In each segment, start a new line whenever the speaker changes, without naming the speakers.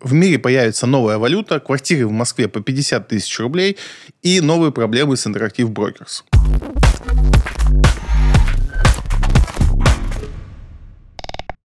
В мире появится новая валюта, квартиры в Москве по 50 тысяч рублей и новые проблемы с Interactive Brokers.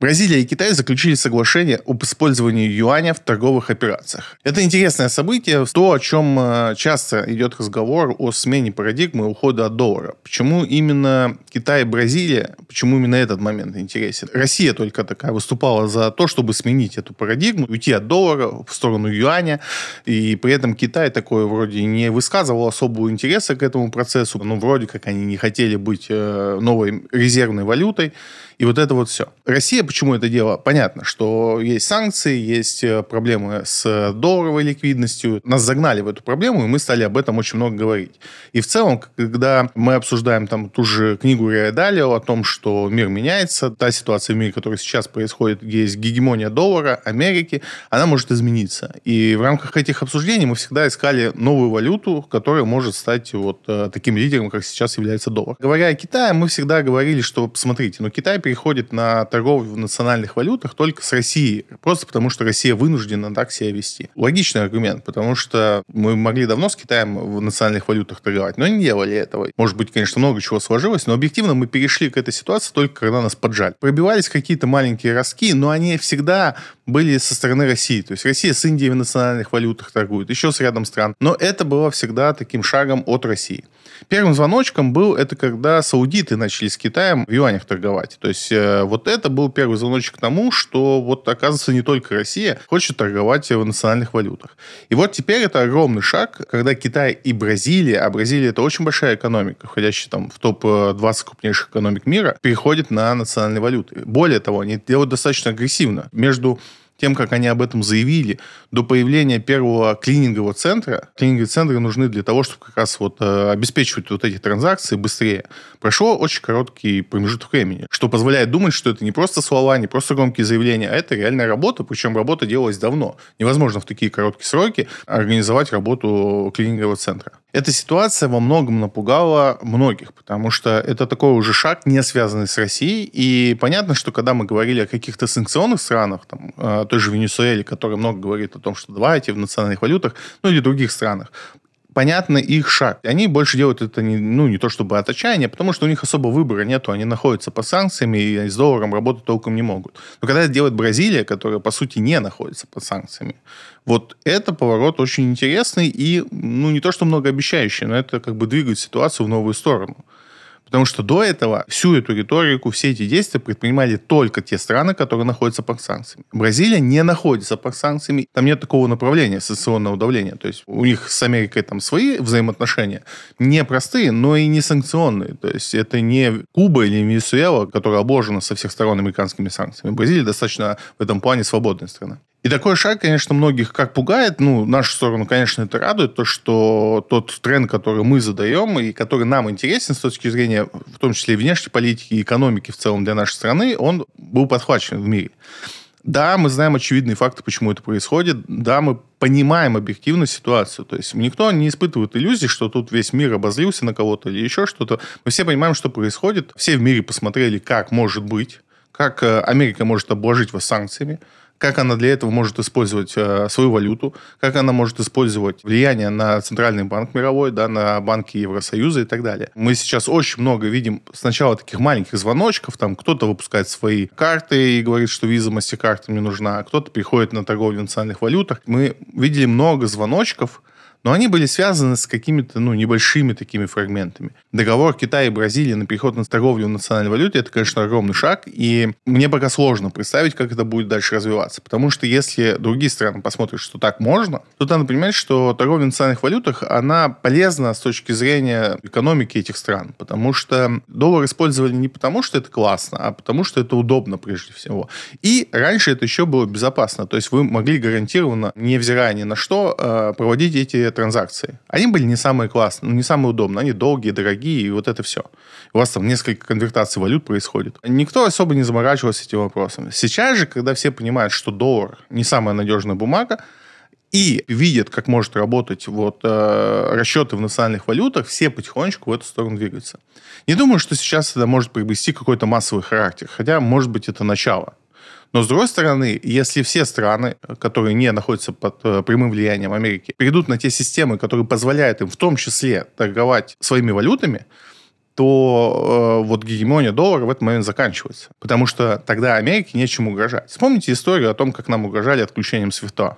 Бразилия и Китай заключили соглашение об использовании юаня в торговых операциях. Это интересное событие, то, о чем э, часто идет разговор о смене парадигмы ухода от доллара. Почему именно Китай и Бразилия, почему именно этот момент интересен? Россия только такая выступала за то, чтобы сменить эту парадигму, уйти от доллара в сторону юаня, и при этом Китай такой вроде не высказывал особого интереса к этому процессу, ну, вроде как они не хотели быть э, новой резервной валютой, и вот это вот все. Россия почему это дело? Понятно, что есть санкции, есть э, проблемы с долларовой ликвидностью. Нас загнали в эту проблему, и мы стали об этом очень много говорить. И в целом, когда мы обсуждаем там ту же книгу Далио о том, что мир меняется, та ситуация в мире, которая сейчас происходит, где есть гегемония доллара, Америки, она может измениться. И в рамках этих обсуждений мы всегда искали новую валюту, которая может стать вот э, таким лидером, как сейчас является доллар. Говоря о Китае, мы всегда говорили, что, посмотрите, ну Китай переходит на торговлю национальных валютах только с Россией, просто потому что Россия вынуждена так себя вести. Логичный аргумент, потому что мы могли давно с Китаем в национальных валютах торговать, но не делали этого. Может быть, конечно, много чего сложилось, но объективно мы перешли к этой ситуации только когда нас поджали. Пробивались какие-то маленькие ростки, но они всегда были со стороны России. То есть Россия с Индией в национальных валютах торгует, еще с рядом стран. Но это было всегда таким шагом от России. Первым звоночком был это когда саудиты начали с Китаем в юанях торговать. То есть э, вот это был первый звоночек к тому, что вот оказывается не только Россия хочет торговать в национальных валютах. И вот теперь это огромный шаг, когда Китай и Бразилия, а Бразилия это очень большая экономика, входящая там в топ-20 крупнейших экономик мира, переходит на национальные валюты. Более того, они делают достаточно агрессивно. Между тем, как они об этом заявили, до появления первого клинингового центра, клининговые центры нужны для того, чтобы как раз вот э, обеспечивать вот эти транзакции быстрее. Прошло очень короткий промежуток времени, что позволяет думать, что это не просто слова, не просто громкие заявления, а это реальная работа, причем работа делалась давно. Невозможно в такие короткие сроки организовать работу клинингового центра. Эта ситуация во многом напугала многих, потому что это такой уже шаг, не связанный с Россией. И понятно, что когда мы говорили о каких-то санкционных странах, там, э, той же Венесуэле, которая много говорит о том, что давайте в национальных валютах, ну или других странах, понятно их шаг. Они больше делают это не, ну, не то чтобы от отчаяния, потому что у них особо выбора нету. Они находятся под санкциями и с долларом работать толком не могут. Но когда это делает Бразилия, которая, по сути, не находится под санкциями, вот это поворот очень интересный и, ну, не то что многообещающий, но это как бы двигает ситуацию в новую сторону. Потому что до этого всю эту риторику, все эти действия предпринимали только те страны, которые находятся под санкциями. Бразилия не находится под санкциями. Там нет такого направления санкционного давления. То есть у них с Америкой там свои взаимоотношения. Не простые, но и не санкционные. То есть это не Куба или Венесуэла, которая обложена со всех сторон американскими санкциями. Бразилия достаточно в этом плане свободная страна. И такой шаг, конечно, многих как пугает. Ну, нашу сторону, конечно, это радует, то, что тот тренд, который мы задаем, и который нам интересен с точки зрения, в том числе и внешней политики, и экономики в целом для нашей страны, он был подхвачен в мире. Да, мы знаем очевидные факты, почему это происходит. Да, мы понимаем объективно ситуацию. То есть никто не испытывает иллюзий, что тут весь мир обозлился на кого-то или еще что-то. Мы все понимаем, что происходит. Все в мире посмотрели, как может быть, как э, Америка может обложить вас санкциями как она для этого может использовать э, свою валюту, как она может использовать влияние на Центральный банк мировой, да, на банки Евросоюза и так далее. Мы сейчас очень много видим сначала таких маленьких звоночков, там кто-то выпускает свои карты и говорит, что виза MasterCard не нужна, а кто-то приходит на торговлю в национальных валютах. Мы видели много звоночков, но они были связаны с какими-то ну, небольшими такими фрагментами. Договор Китая и Бразилии на переход на торговлю в национальной валюте – это, конечно, огромный шаг, и мне пока сложно представить, как это будет дальше развиваться. Потому что если другие страны посмотрят, что так можно, то надо понимать, что торговля в национальных валютах, она полезна с точки зрения экономики этих стран. Потому что доллар использовали не потому, что это классно, а потому, что это удобно прежде всего. И раньше это еще было безопасно. То есть вы могли гарантированно, невзирая ни на что, э, проводить эти транзакции. Они были не самые классные, ну, не самые удобные. Они долгие, дорогие, и вот это все. У вас там несколько конвертаций валют происходит. Никто особо не заморачивался этим вопросом. Сейчас же, когда все понимают, что доллар не самая надежная бумага, и видят, как может работать вот, э, расчеты в национальных валютах, все потихонечку в эту сторону двигаются. Не думаю, что сейчас это может приобрести какой-то массовый характер, хотя, может быть, это начало. Но, с другой стороны, если все страны, которые не находятся под э, прямым влиянием Америки, перейдут на те системы, которые позволяют им в том числе торговать своими валютами, то э, вот гегемония доллара в этот момент заканчивается. Потому что тогда Америке нечем угрожать. Вспомните историю о том, как нам угрожали отключением свифта.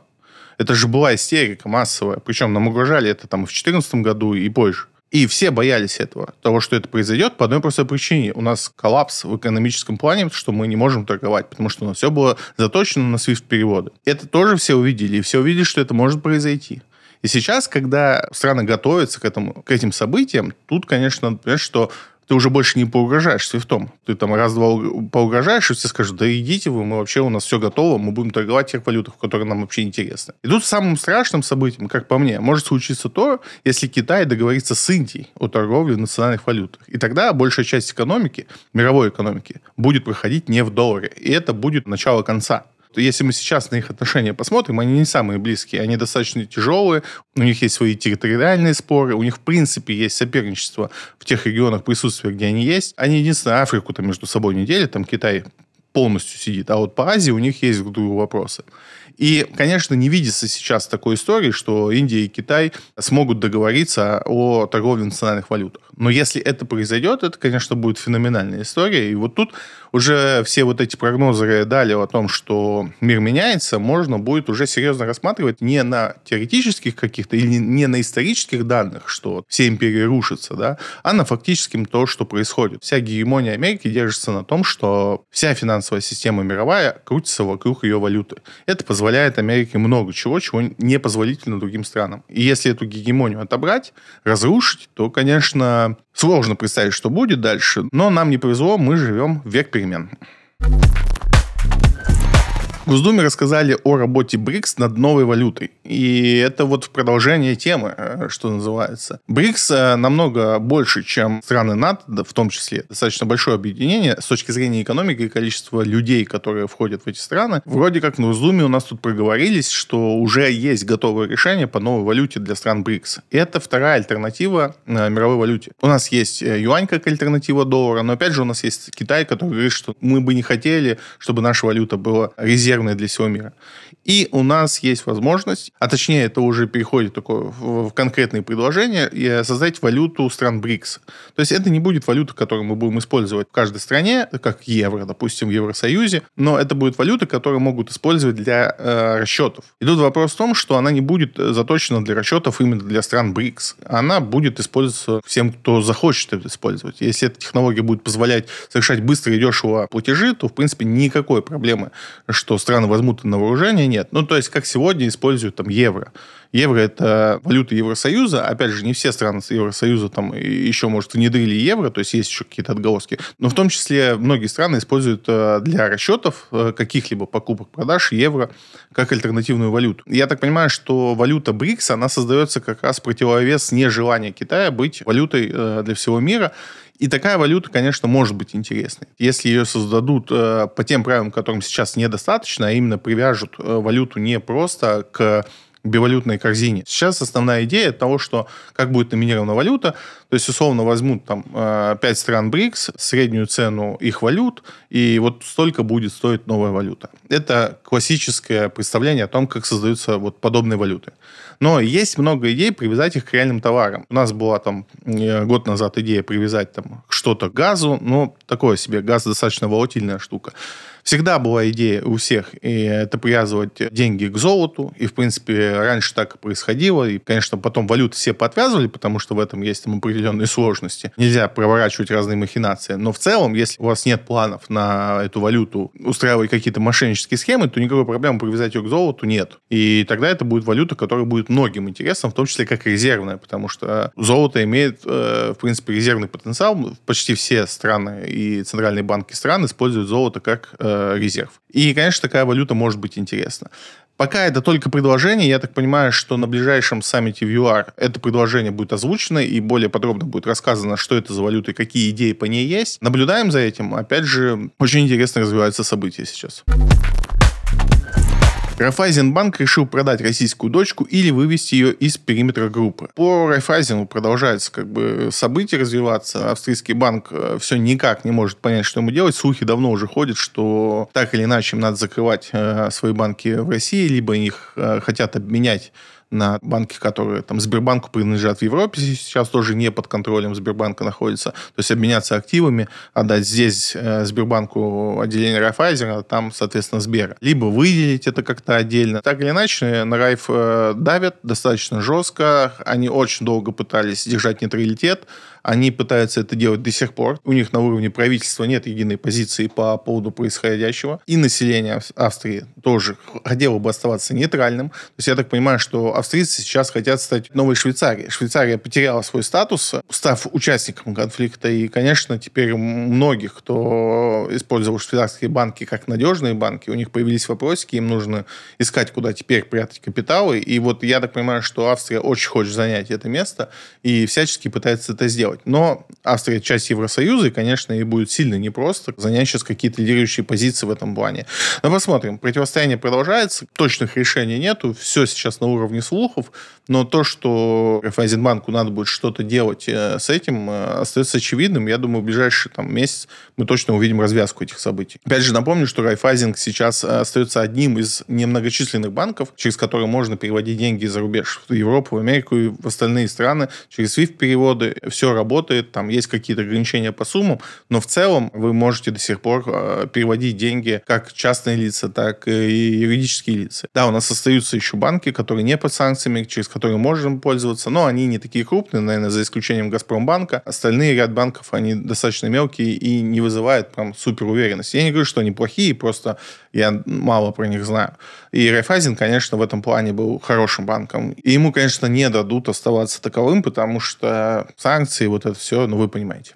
Это же была истерика массовая. Причем нам угрожали это там в 2014 году и позже. И все боялись этого, того, что это произойдет по одной простой причине. У нас коллапс в экономическом плане, что мы не можем торговать, потому что у нас все было заточено на SWIFT-переводы. Это тоже все увидели, и все увидели, что это может произойти. И сейчас, когда страны готовятся к, этому, к этим событиям, тут, конечно, понимаешь, что ты уже больше не поугрожаешь свифтом. Ты там раз-два поугрожаешь, и все скажут, да идите вы, мы вообще, у нас все готово, мы будем торговать в тех валютах, которые нам вообще интересны. И тут самым страшным событием, как по мне, может случиться то, если Китай договорится с Индией о торговле в национальных валютах. И тогда большая часть экономики, мировой экономики, будет проходить не в долларе. И это будет начало конца если мы сейчас на их отношения посмотрим, они не самые близкие, они достаточно тяжелые, у них есть свои территориальные споры, у них, в принципе, есть соперничество в тех регионах присутствия, где они есть. Они единственное Африку-то между собой не делят, там Китай полностью сидит. А вот по Азии у них есть друг другу вопросы. И, конечно, не видится сейчас такой истории, что Индия и Китай смогут договориться о торговле национальных валютах. Но если это произойдет, это, конечно, будет феноменальная история. И вот тут уже все вот эти прогнозы дали о том, что мир меняется, можно будет уже серьезно рассматривать не на теоретических каких-то или не на исторических данных, что все империи рушатся, да, а на фактическом то, что происходит. Вся гегемония Америки держится на том, что вся финансовая система мировая крутится вокруг ее валюты. Это позволяет Америке много чего, чего не позволительно другим странам. И если эту гегемонию отобрать, разрушить, то, конечно, Сложно представить, что будет дальше, но нам не повезло, мы живем в век перемен. В Госдуме рассказали о работе БРИКС над новой валютой. И это вот продолжение темы, э, что называется. БРИКС э, намного больше, чем страны НАТО, в том числе. Достаточно большое объединение с точки зрения экономики и количества людей, которые входят в эти страны. Вроде как на Госдуме у нас тут проговорились, что уже есть готовое решение по новой валюте для стран БРИКС. Это вторая альтернатива э, мировой валюте. У нас есть юань как альтернатива доллара, но опять же у нас есть Китай, который говорит, что мы бы не хотели, чтобы наша валюта была резервной резервная для всего мира. И у нас есть возможность, а точнее это уже переходит такое в, конкретные предложения, создать валюту стран БРИКС. То есть это не будет валюта, которую мы будем использовать в каждой стране, как евро, допустим, в Евросоюзе, но это будет валюта, которую могут использовать для э, расчетов. И тут вопрос в том, что она не будет заточена для расчетов именно для стран БРИКС. Она будет использоваться всем, кто захочет это использовать. Если эта технология будет позволять совершать быстро и дешево платежи, то, в принципе, никакой проблемы, что страны возьмут на вооружение, нет. Ну, то есть, как сегодня используют там евро. Евро – это валюта Евросоюза. Опять же, не все страны Евросоюза там еще, может, внедрили евро, то есть есть еще какие-то отголоски. Но в том числе многие страны используют э, для расчетов э, каких-либо покупок-продаж евро как альтернативную валюту. Я так понимаю, что валюта БРИКС, она создается как раз противовес нежелания Китая быть валютой э, для всего мира. И такая валюта, конечно, может быть интересной. Если ее создадут э, по тем правилам, которым сейчас недостаточно, а именно привяжут э, валюту не просто к бивалютной корзине. Сейчас основная идея того, что как будет номинирована валюта, то есть условно возьмут там 5 э, стран БРИКС, среднюю цену их валют, и вот столько будет стоить новая валюта. Это классическое представление о том, как создаются вот подобные валюты. Но есть много идей привязать их к реальным товарам. У нас была там э, год назад идея привязать там что-то к газу, но такое себе, газ достаточно волатильная штука. Всегда была идея у всех, и это привязывать деньги к золоту, и, в принципе, раньше так и происходило, и, конечно, потом валюты все подвязывали, потому что в этом есть там определенные сложности. Нельзя проворачивать разные махинации, но в целом, если у вас нет планов на эту валюту устраивать какие-то мошеннические схемы, то никакой проблемы привязать ее к золоту нет. И тогда это будет валюта, которая будет многим интересна, в том числе как резервная, потому что золото имеет, э, в принципе, резервный потенциал. Почти все страны и центральные банки стран используют золото как э, резерв. И, конечно, такая валюта может быть интересна. Пока это только предложение, я так понимаю, что на ближайшем саммите в ЮАР это предложение будет озвучено и более подробно будет рассказано, что это за валюта и какие идеи по ней есть. Наблюдаем за этим. Опять же, очень интересно развиваются события сейчас. Райфайзенбанк решил продать российскую дочку или вывести ее из периметра группы. По Райфайзену продолжаются как бы события развиваться. Австрийский банк э, все никак не может понять, что ему делать. Слухи давно уже ходят, что так или иначе им надо закрывать э, свои банки в России, либо их э, хотят обменять на банки, которые там Сбербанку принадлежат в Европе, сейчас тоже не под контролем Сбербанка находится. То есть обменяться активами, отдать здесь э, Сбербанку отделение Райфайзера, а там, соответственно, Сбера. Либо выделить это как-то отдельно. Так или иначе, на Райф э, давят достаточно жестко. Они очень долго пытались держать нейтралитет. Они пытаются это делать до сих пор. У них на уровне правительства нет единой позиции по поводу происходящего. И население Австрии тоже хотело бы оставаться нейтральным. То есть я так понимаю, что австрийцы сейчас хотят стать новой Швейцарией. Швейцария потеряла свой статус, став участником конфликта. И, конечно, теперь многих, кто использовал швейцарские банки как надежные банки, у них появились вопросики, им нужно искать, куда теперь прятать капиталы. И вот я так понимаю, что Австрия очень хочет занять это место и всячески пытается это сделать делать. Но Австрия часть Евросоюза, и, конечно, ей будет сильно непросто занять сейчас какие-то лидирующие позиции в этом плане. Но посмотрим. Противостояние продолжается, точных решений нету, все сейчас на уровне слухов, но то, что Райфайзенбанку надо будет что-то делать э, с этим, э, остается очевидным. Я думаю, в ближайший там, месяц мы точно увидим развязку этих событий. Опять же, напомню, что Райфайзинг сейчас остается одним из немногочисленных банков, через которые можно переводить деньги за рубеж в Европу, в Америку и в остальные страны. Через SWIFT-переводы все работает, там есть какие-то ограничения по суммам, но в целом вы можете до сих пор э, переводить деньги как частные лица, так и юридические лица. Да, у нас остаются еще банки, которые не под санкциями, через которые можем пользоваться, но они не такие крупные, наверное, за исключением Газпромбанка. Остальные ряд банков, они достаточно мелкие и не вызывают прям супер уверенности. Я не говорю, что они плохие, просто я мало про них знаю. И Райфайзен, конечно, в этом плане был хорошим банком. И ему, конечно, не дадут оставаться таковым, потому что санкции, вот это все, ну вы понимаете.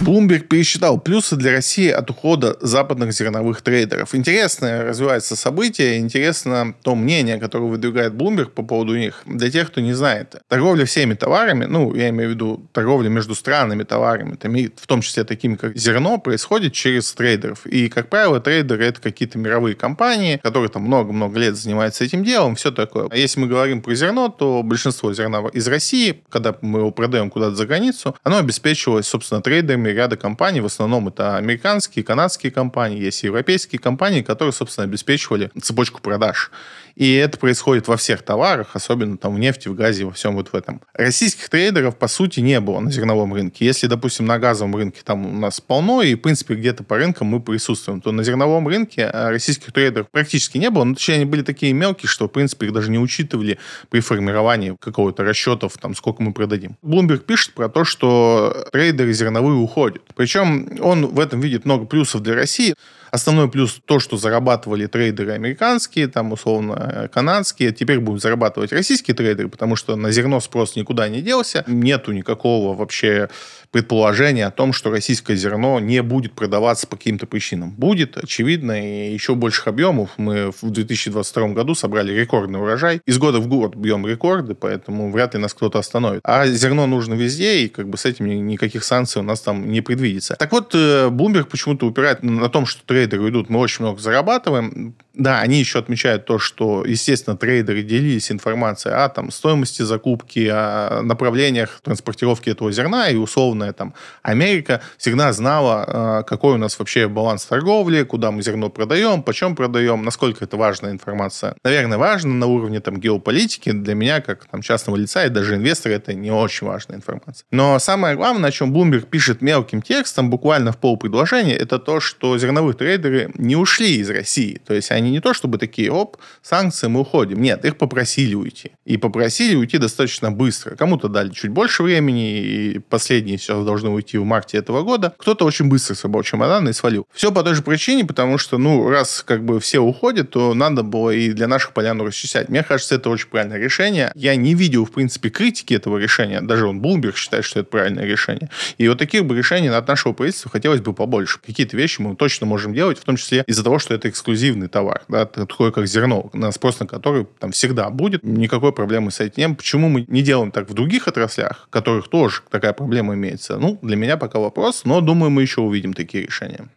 Bloomberg пересчитал плюсы для России от ухода западных зерновых трейдеров. Интересное развивается событие, интересно то мнение, которое выдвигает Bloomberg по поводу них. Для тех, кто не знает, торговля всеми товарами, ну, я имею в виду торговля между странами товарами, в том числе такими, как зерно, происходит через трейдеров. И, как правило, трейдеры — это какие-то мировые компании, которые там много-много лет занимаются этим делом, все такое. А если мы говорим про зерно, то большинство зерна из России, когда мы его продаем куда-то за границу, оно обеспечивалось, собственно, трейдерами регионами ряда компаний, в основном это американские, канадские компании, есть европейские компании, которые, собственно, обеспечивали цепочку продаж. И это происходит во всех товарах, особенно там в нефти, в газе, во всем вот в этом. Российских трейдеров, по сути, не было на зерновом рынке. Если, допустим, на газовом рынке там у нас полно, и, в принципе, где-то по рынкам мы присутствуем, то на зерновом рынке а, российских трейдеров практически не было. Ну, точнее, они были такие мелкие, что, в принципе, их даже не учитывали при формировании какого-то расчетов, там, сколько мы продадим. Bloomberg пишет про то, что трейдеры зерновые уходят. Причем он в этом видит много плюсов для России. Основной плюс то, что зарабатывали трейдеры американские, там условно канадские, теперь будут зарабатывать российские трейдеры, потому что на зерно спрос никуда не делся, нету никакого вообще предположение о том, что российское зерно не будет продаваться по каким-то причинам. Будет, очевидно, и еще больших объемов. Мы в 2022 году собрали рекордный урожай. Из года в год бьем рекорды, поэтому вряд ли нас кто-то остановит. А зерно нужно везде, и как бы с этим никаких санкций у нас там не предвидится. Так вот, э, Bloomberg почему-то упирает на том, что трейдеры идут, мы очень много зарабатываем. Да, они еще отмечают то, что, естественно, трейдеры делились информацией о там, стоимости закупки, о направлениях транспортировки этого зерна, и условная там Америка всегда знала, э, какой у нас вообще баланс торговли, куда мы зерно продаем, почем продаем, насколько это важная информация. Наверное, важно на уровне там, геополитики. Для меня, как там, частного лица и даже инвестора, это не очень важная информация. Но самое главное, о чем Bloomberg пишет мелким текстом, буквально в полпредложения, это то, что зерновые трейдеры не ушли из России. То есть они не то чтобы такие, оп, санкции, мы уходим. Нет, их попросили уйти. И попросили уйти достаточно быстро. Кому-то дали чуть больше времени, и последние сейчас должны уйти в марте этого года. Кто-то очень быстро собрал чемоданы и свалил. Все по той же причине, потому что, ну, раз как бы все уходят, то надо было и для наших полян расчищать. Мне кажется, это очень правильное решение. Я не видел, в принципе, критики этого решения. Даже он, Блумберг, считает, что это правильное решение. И вот таких бы решений от нашего правительства хотелось бы побольше. Какие-то вещи мы точно можем делать, в том числе из-за того, что это эксклюзивный товар да, такое как зерно, на спрос на который там всегда будет, никакой проблемы с этим. Почему мы не делаем так в других отраслях, в которых тоже такая проблема имеется? Ну, для меня пока вопрос, но думаю, мы еще увидим такие решения.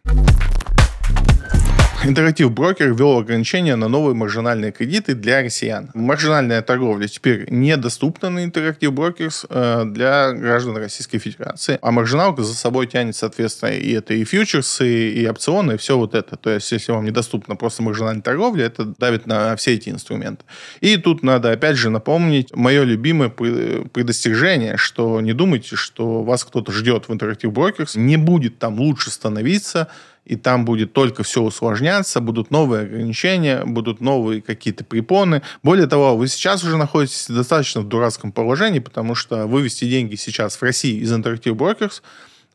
Interactive Broker ввел ограничения на новые маржинальные кредиты для россиян. Маржинальная торговля теперь недоступна на Interactive Brokers э, для граждан Российской Федерации. А маржиналка за собой тянет, соответственно, и это и фьючерсы, и опционы, и все вот это. То есть, если вам недоступна просто маржинальная торговля, это давит на все эти инструменты. И тут надо, опять же, напомнить мое любимое предостережение, что не думайте, что вас кто-то ждет в Interactive Brokers. Не будет там лучше становиться, и там будет только все усложняться, будут новые ограничения, будут новые какие-то препоны. Более того, вы сейчас уже находитесь достаточно в дурацком положении, потому что вывести деньги сейчас в России из Interactive Brokers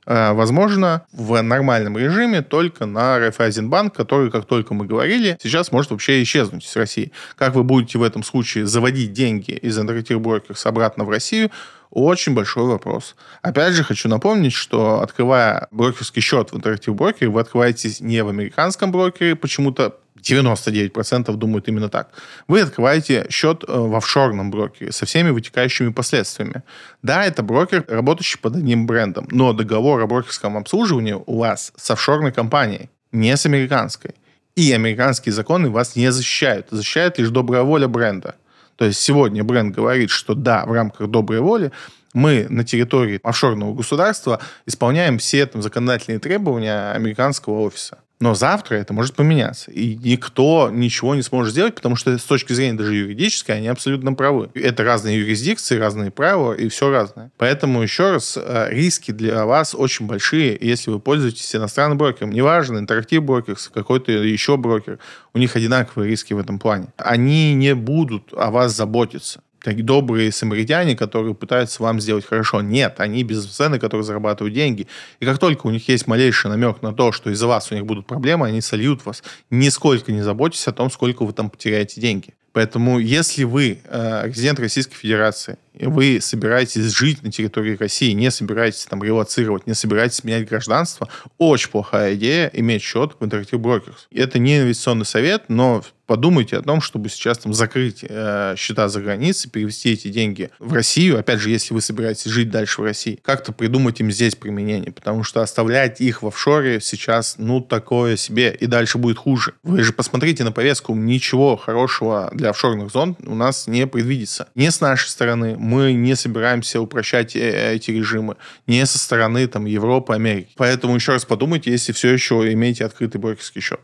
э, возможно в нормальном режиме только на Райфайзенбанк, который, как только мы говорили, сейчас может вообще исчезнуть из России. Как вы будете в этом случае заводить деньги из Interactive Brokers обратно в Россию, очень большой вопрос. Опять же, хочу напомнить, что открывая брокерский счет в Interactive Broker, вы открываете не в американском брокере, почему-то 99% думают именно так. Вы открываете счет э, в офшорном брокере со всеми вытекающими последствиями. Да, это брокер, работающий под одним брендом, но договор о брокерском обслуживании у вас с офшорной компанией, не с американской. И американские законы вас не защищают. Защищает лишь добрая воля бренда. То есть сегодня бренд говорит, что да, в рамках доброй воли мы на территории офшорного государства исполняем все там, законодательные требования американского офиса. Но завтра это может поменяться. И никто ничего не сможет сделать, потому что с точки зрения даже юридической они абсолютно правы. Это разные юрисдикции, разные правила и все разное. Поэтому еще раз, э, риски для вас очень большие, если вы пользуетесь иностранным брокером. Неважно, интерактив брокер, какой-то еще брокер. У них одинаковые риски в этом плане. Они не будут о вас заботиться такие добрые самаритяне, которые пытаются вам сделать хорошо. Нет, они бизнесмены, которые зарабатывают деньги. И как только у них есть малейший намек на то, что из-за вас у них будут проблемы, они сольют вас. Нисколько не заботьтесь о том, сколько вы там потеряете деньги. Поэтому, если вы э, резидент Российской Федерации, вы собираетесь жить на территории России, не собираетесь там релацировать, не собираетесь менять гражданство, очень плохая идея иметь счет в Interactive Brokers. Это не инвестиционный совет, но подумайте о том, чтобы сейчас там закрыть э, счета за границей, перевести эти деньги в Россию. Опять же, если вы собираетесь жить дальше в России, как-то придумать им здесь применение, потому что оставлять их в офшоре сейчас, ну, такое себе, и дальше будет хуже. Вы же посмотрите на повестку, ничего хорошего для офшорных зон у нас не предвидится. Не с нашей стороны, мы не собираемся упрощать э, эти режимы, не со стороны там Европы, Америки. Поэтому еще раз подумайте, если все еще имеете открытый брокерский счет.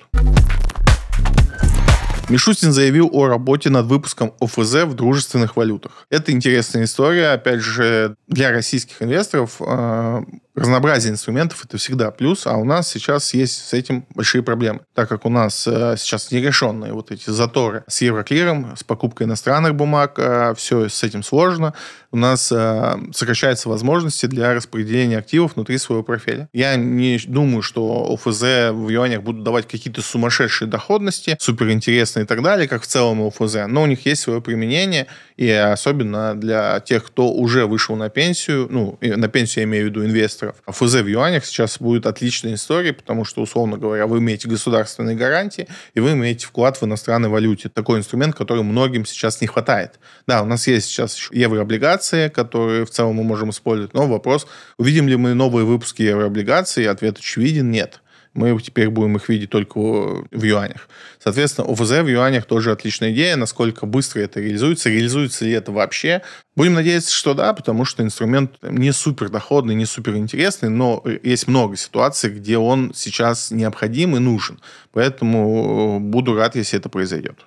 Мишустин заявил о работе над выпуском ОФЗ в дружественных валютах. Это интересная история. Опять же, для российских инвесторов э, разнообразие инструментов это всегда плюс, а у нас сейчас есть с этим большие проблемы, так как у нас э, сейчас нерешенные вот эти заторы с евроклиром, с покупкой иностранных бумаг, э, все с этим сложно. У нас э, сокращаются возможности для распределения активов внутри своего профиля. Я не думаю, что ОФЗ в юанях будут давать какие-то сумасшедшие доходности, суперинтересные и так далее, как в целом ОФЗ, но у них есть свое применение, и особенно для тех, кто уже вышел на пенсию, ну, на пенсию я имею в виду инвесторов, а ФЗ в юанях сейчас будет отличной историей, потому что, условно говоря, вы имеете государственные гарантии, и вы имеете вклад в иностранной валюте. Такой инструмент, который многим сейчас не хватает. Да, у нас есть сейчас еще еврооблигации, которые в целом мы можем использовать, но вопрос, увидим ли мы новые выпуски еврооблигаций, ответ очевиден, нет мы теперь будем их видеть только в юанях. Соответственно, ОФЗ в юанях тоже отличная идея. Насколько быстро это реализуется, реализуется ли это вообще? Будем надеяться, что да, потому что инструмент не супер доходный, не супер интересный, но есть много ситуаций, где он сейчас необходим и нужен. Поэтому буду рад, если это произойдет.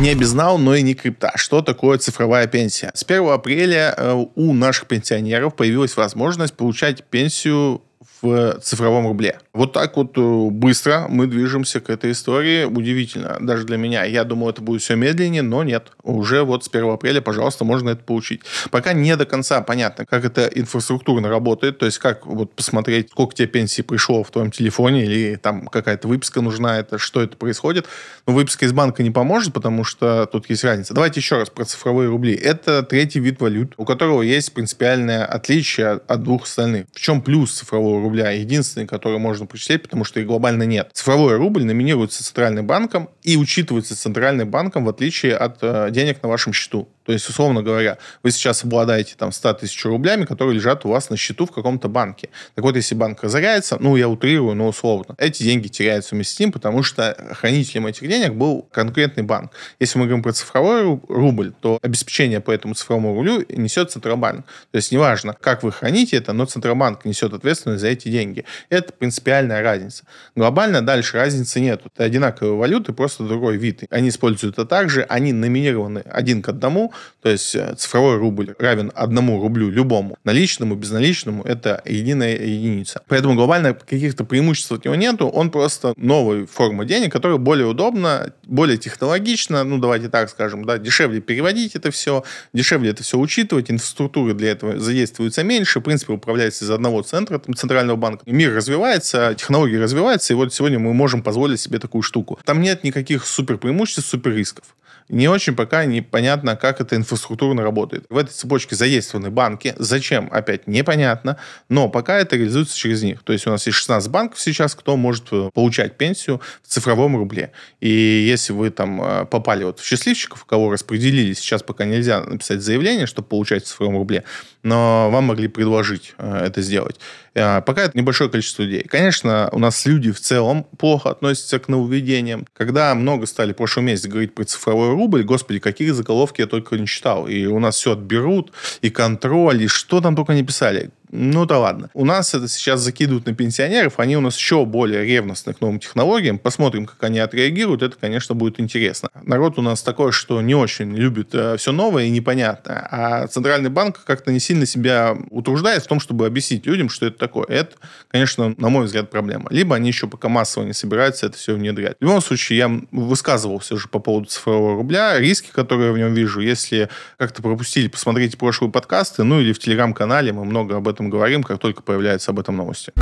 Не обезнал, но и не крипта. Что такое цифровая пенсия? С 1 апреля э, у наших пенсионеров появилась возможность получать пенсию в цифровом рубле. Вот так вот э, быстро мы движемся к этой истории. Удивительно. Даже для меня. Я думал, это будет все медленнее, но нет. Уже вот с 1 апреля, пожалуйста, можно это получить. Пока не до конца понятно, как это инфраструктурно работает. То есть, как вот посмотреть, сколько тебе пенсии пришло в твоем телефоне, или там какая-то выписка нужна, это что это происходит. Но выписка из банка не поможет, потому что тут есть разница. Давайте еще раз про цифровые рубли. Это третий вид валют, у которого есть принципиальное отличие от двух остальных. В чем плюс цифрового рубля? Единственный, который можно причислять, потому что их глобально нет. Цифровой рубль номинируется Центральным банком и учитывается Центральным банком в отличие от э, денег на вашем счету. То есть, условно говоря, вы сейчас обладаете там 100 тысяч рублями, которые лежат у вас на счету в каком-то банке. Так вот, если банк разоряется, ну, я утрирую, но условно, эти деньги теряются вместе с ним, потому что хранителем этих денег был конкретный банк. Если мы говорим про цифровой рубль, то обеспечение по этому цифровому рублю несет Центробанк. То есть, неважно, как вы храните это, но Центробанк несет ответственность за эти деньги. Это принципиальная разница. Глобально дальше разницы нет. Это одинаковые валюты, просто другой вид. Они используют это также, они номинированы один к одному, то есть э, цифровой рубль равен одному рублю любому. Наличному, безналичному – это единая единица. Поэтому глобально каких-то преимуществ от него нету, он просто новая форма денег, которая более удобна, более технологична, ну давайте так скажем, да, дешевле переводить это все, дешевле это все учитывать, инфраструктуры для этого задействуется меньше, в принципе, управляется из одного центра, там, центрального банка. Мир развивается, технологии развиваются, и вот сегодня мы можем позволить себе такую штуку. Там нет никаких супер преимуществ, супер рисков. Не очень пока непонятно, как это инфраструктурно работает. В этой цепочке задействованы банки. Зачем? Опять непонятно. Но пока это реализуется через них. То есть у нас есть 16 банков сейчас, кто может э, получать пенсию в цифровом рубле. И если вы там э, попали вот в счастливчиков, кого распределили, сейчас пока нельзя написать заявление, чтобы получать в цифровом рубле, но вам могли предложить э, это сделать. Пока это небольшое количество людей. Конечно, у нас люди в целом плохо относятся к нововведениям. Когда много стали в прошлом месяце говорить про цифровой рубль, господи, какие заголовки я только не читал. И у нас все отберут, и контроль, и что там только не писали. Ну да ладно. У нас это сейчас закидывают на пенсионеров, они у нас еще более ревностны к новым технологиям. Посмотрим, как они отреагируют, это, конечно, будет интересно. Народ у нас такой, что не очень любит э, все новое и непонятное, а Центральный банк как-то не сильно себя утруждает в том, чтобы объяснить людям, что это такое. Это, конечно, на мой взгляд, проблема. Либо они еще пока массово не собираются это все внедрять. В любом случае, я высказывался уже по поводу цифрового рубля, риски, которые я в нем вижу. Если как-то пропустили, посмотрите прошлые подкасты, ну или в Телеграм-канале, мы много об этом этом говорим, как только появляются об этом новости.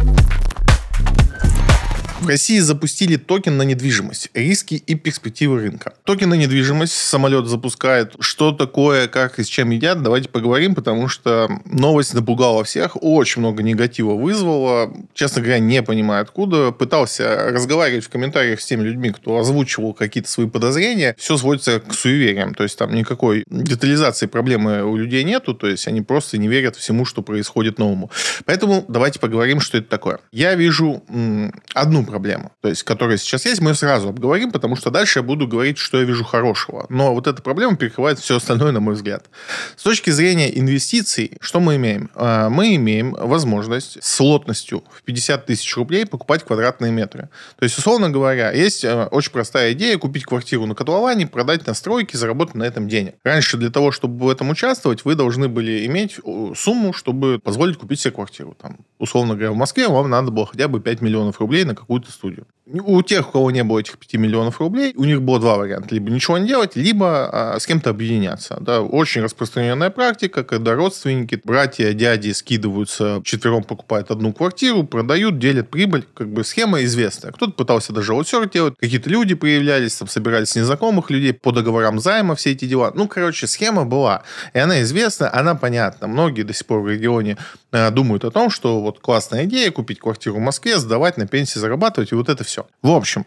В России запустили токен на недвижимость. Риски и перспективы рынка. Токен на недвижимость самолет запускает. Что такое, как и с чем едят, давайте поговорим, потому что новость напугала всех, очень много негатива вызвала. Честно говоря, не понимаю откуда. Пытался разговаривать в комментариях с теми людьми, кто озвучивал какие-то свои подозрения. Все сводится к суевериям. То есть там никакой детализации проблемы у людей нету. То есть они просто не верят всему, что происходит новому. Поэтому давайте поговорим, что это такое. Я вижу м- одну проблему, то есть, которая сейчас есть, мы сразу обговорим, потому что дальше я буду говорить, что я вижу хорошего. Но вот эта проблема перекрывает все остальное, на мой взгляд. С точки зрения инвестиций, что мы имеем? А, мы имеем возможность с лотностью в 50 тысяч рублей покупать квадратные метры. То есть, условно говоря, есть э, очень простая идея купить квартиру на котловане, продать на стройке, заработать на этом денег. Раньше для того, чтобы в этом участвовать, вы должны были иметь э, сумму, чтобы позволить купить себе квартиру. Там, условно говоря, в Москве вам надо было хотя бы 5 миллионов рублей на какую-то какую-то студию. У тех, у кого не было этих 5 миллионов рублей, у них было два варианта. Либо ничего не делать, либо а, с кем-то объединяться. Да, очень распространенная практика, когда родственники, братья, дяди скидываются, четвером покупают одну квартиру, продают, делят прибыль. Как бы схема известная. Кто-то пытался даже аутсер делать, какие-то люди появлялись, там собирались незнакомых людей по договорам займа, все эти дела. Ну, короче, схема была. И она известна, она понятна. Многие до сих пор в регионе э, думают о том, что вот классная идея купить квартиру в Москве, сдавать на пенсии, зарабатывать, и вот это все все. В общем,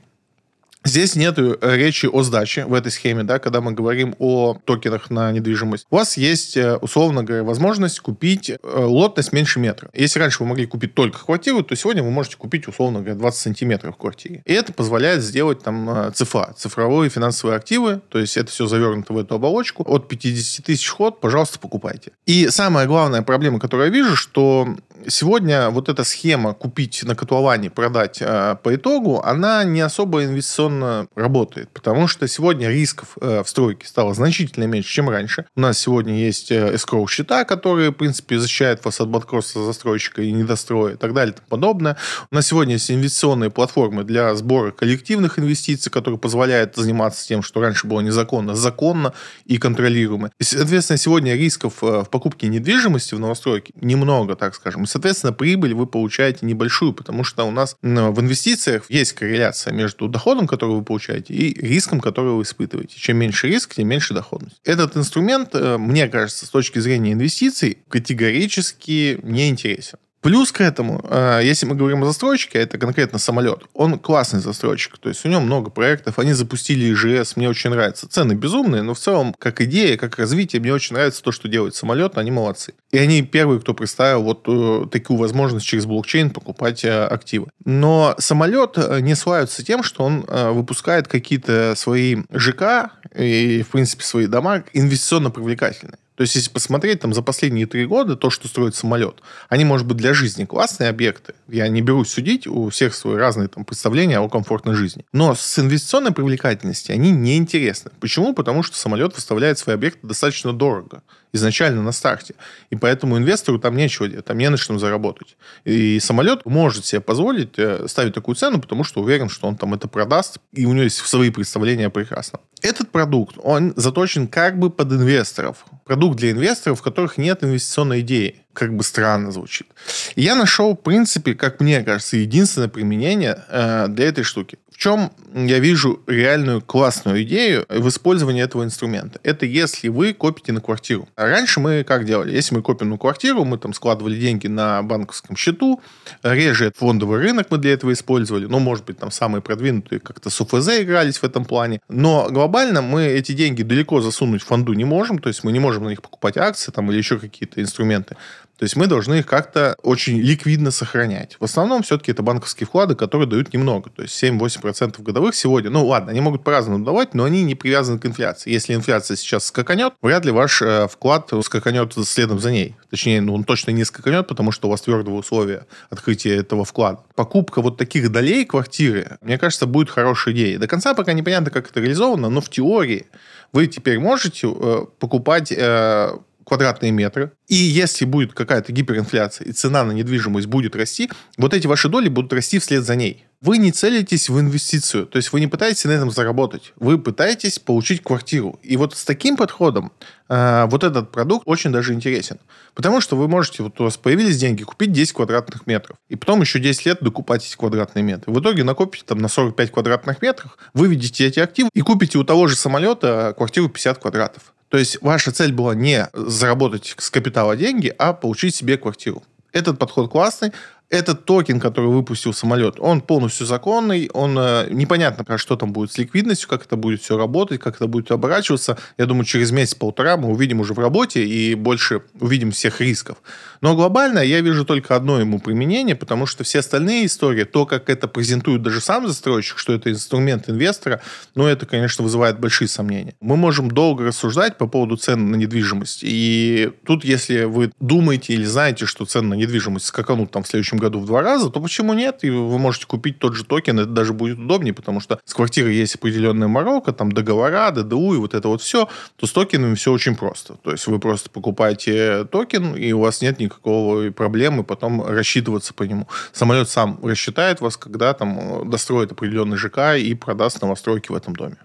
Здесь нет э, речи о сдаче в этой схеме, да, когда мы говорим о токенах на недвижимость. У вас есть, э, условно говоря, возможность купить э, лотность меньше метра. Если раньше вы могли купить только квартиру, то сегодня вы можете купить, условно говоря, 20 сантиметров в квартире. И это позволяет сделать там ЦФА, цифровые финансовые активы, то есть это все завернуто в эту оболочку. От 50 тысяч ход, пожалуйста, покупайте. И самая главная проблема, которую я вижу, что сегодня вот эта схема купить на котловане, продать э, по итогу, она не особо инвестиционно работает, потому что сегодня рисков э, в стройке стало значительно меньше, чем раньше. У нас сегодня есть э, escrow счета, которые, в принципе, защищают вас от банкротства застройщика и недостроя и так далее и тому подобное. У нас сегодня есть инвестиционные платформы для сбора коллективных инвестиций, которые позволяют заниматься тем, что раньше было незаконно, законно и контролируемо. И, соответственно, сегодня рисков э, в покупке недвижимости в новостройке немного, так скажем. Соответственно, прибыль вы получаете небольшую, потому что у нас в инвестициях есть корреляция между доходом, который вы получаете, и риском, который вы испытываете. Чем меньше риск, тем меньше доходность. Этот инструмент, э, мне кажется, с точки зрения инвестиций, категорически не интересен. Плюс к этому, э, если мы говорим о застройщике, это конкретно самолет, он классный застройщик, то есть у него много проектов, они запустили ИЖС, мне очень нравится. Цены безумные, но в целом, как идея, как развитие, мне очень нравится то, что делает самолет, они молодцы. И они первые, кто представил вот э, такую возможность через блокчейн покупать э, активы. Но самолет не славится тем, что он выпускает какие-то свои ЖК и, в принципе, свои дома инвестиционно привлекательные. То есть, если посмотреть там за последние три года, то, что строит самолет, они, может быть, для жизни классные объекты. Я не берусь судить, у всех свои разные там представления о комфортной жизни. Но с инвестиционной привлекательности они не интересны. Почему? Потому что самолет выставляет свои объекты достаточно дорого изначально на старте. И поэтому инвестору там нечего делать, там не на чем заработать. И самолет может себе позволить э, ставить такую цену, потому что уверен, что он там это продаст, и у него есть свои представления прекрасно. Этот продукт, он заточен как бы под инвесторов. Продукт для инвесторов, у которых нет инвестиционной идеи. Как бы странно звучит. И я нашел, в принципе, как мне кажется, единственное применение э, для этой штуки. В чем я вижу реальную классную идею в использовании этого инструмента? Это если вы копите на квартиру. А раньше мы как делали? Если мы копим на квартиру, мы там складывали деньги на банковском счету, реже фондовый рынок мы для этого использовали, ну, может быть, там самые продвинутые как-то с УФЗ игрались в этом плане. Но глобально мы эти деньги далеко засунуть в фонду не можем, то есть мы не можем на них покупать акции там или еще какие-то инструменты. То есть мы должны их как-то очень ликвидно сохранять. В основном все-таки это банковские вклады, которые дают немного. То есть 7-8% годовых сегодня. Ну ладно, они могут по-разному давать, но они не привязаны к инфляции. Если инфляция сейчас скаканет, вряд ли ваш э, вклад скаканет следом за ней. Точнее, ну, он точно не скаканет, потому что у вас твердого условия открытия этого вклада. Покупка вот таких долей квартиры, мне кажется, будет хорошей идеей. До конца пока непонятно, как это реализовано, но в теории вы теперь можете э, покупать э, квадратные метры, и если будет какая-то гиперинфляция, и цена на недвижимость будет расти, вот эти ваши доли будут расти вслед за ней. Вы не целитесь в инвестицию, то есть вы не пытаетесь на этом заработать, вы пытаетесь получить квартиру. И вот с таким подходом э, вот этот продукт очень даже интересен. Потому что вы можете, вот у вас появились деньги, купить 10 квадратных метров, и потом еще 10 лет докупать эти квадратные метры. В итоге накопите там на 45 квадратных метрах, выведете эти активы и купите у того же самолета квартиру 50 квадратов. То есть ваша цель была не заработать с капитала деньги, а получить себе квартиру. Этот подход классный, этот токен, который выпустил самолет, он полностью законный, он э, непонятно, что там будет с ликвидностью, как это будет все работать, как это будет оборачиваться. Я думаю, через месяц-полтора мы увидим уже в работе и больше увидим всех рисков. Но глобально я вижу только одно ему применение, потому что все остальные истории, то, как это презентует даже сам застройщик, что это инструмент инвестора, ну, это, конечно, вызывает большие сомнения. Мы можем долго рассуждать по поводу цен на недвижимость. И тут, если вы думаете или знаете, что цены на недвижимость скаканут там в следующем следующем году в два раза, то почему нет? И вы можете купить тот же токен, это даже будет удобнее, потому что с квартиры есть определенная морока, там договора, ДДУ и вот это вот все, то с токенами все очень просто. То есть вы просто покупаете токен, и у вас нет никакого проблемы потом рассчитываться по нему. Самолет сам рассчитает вас, когда там достроит определенный ЖК и продаст новостройки в этом доме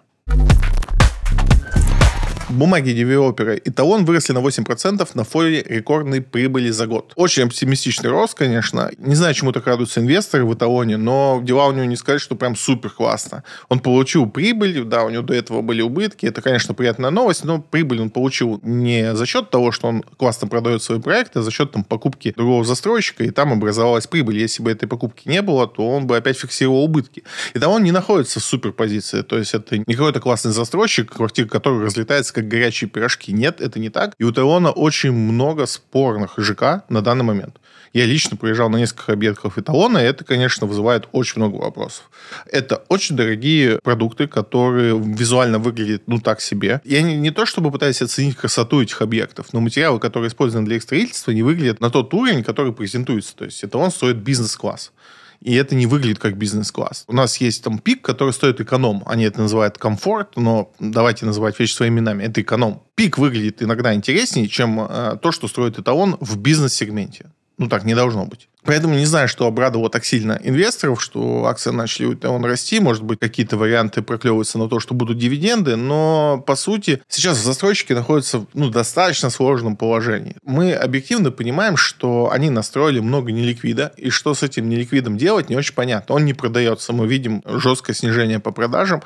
бумаги девелопера и выросли на 8% на фоне рекордной прибыли за год. Очень оптимистичный рост, конечно. Не знаю, чему так радуются инвесторы в Эталоне, но дела у него не сказать, что прям супер классно. Он получил прибыль, да, у него до этого были убытки. Это, конечно, приятная новость, но прибыль он получил не за счет того, что он классно продает свои проекты, а за счет там, покупки другого застройщика, и там образовалась прибыль. Если бы этой покупки не было, то он бы опять фиксировал убытки. И не находится в супер позиции. То есть это не какой-то классный застройщик, квартира который разлетается как горячие пирожки. Нет, это не так. И у Теона очень много спорных ЖК на данный момент. Я лично приезжал на несколько объектов эталона, и это, конечно, вызывает очень много вопросов. Это очень дорогие продукты, которые визуально выглядят, ну, так себе. Я не, не то, чтобы пытаюсь оценить красоту этих объектов, но материалы, которые использованы для их строительства, не выглядят на тот уровень, который презентуется. То есть эталон стоит бизнес-класс и это не выглядит как бизнес-класс. У нас есть там пик, который стоит эконом. Они это называют комфорт, но давайте называть вещи своими именами. Это эконом. Пик выглядит иногда интереснее, чем э, то, что строит эталон в бизнес-сегменте. Ну, так не должно быть. Поэтому не знаю, что обрадовало так сильно инвесторов, что акции начали он расти. Может быть, какие-то варианты проклевываются на то, что будут дивиденды. Но, по сути, сейчас застройщики находятся в ну, достаточно сложном положении. Мы объективно понимаем, что они настроили много неликвида. И что с этим неликвидом делать, не очень понятно. Он не продается. Мы видим жесткое снижение по продажам.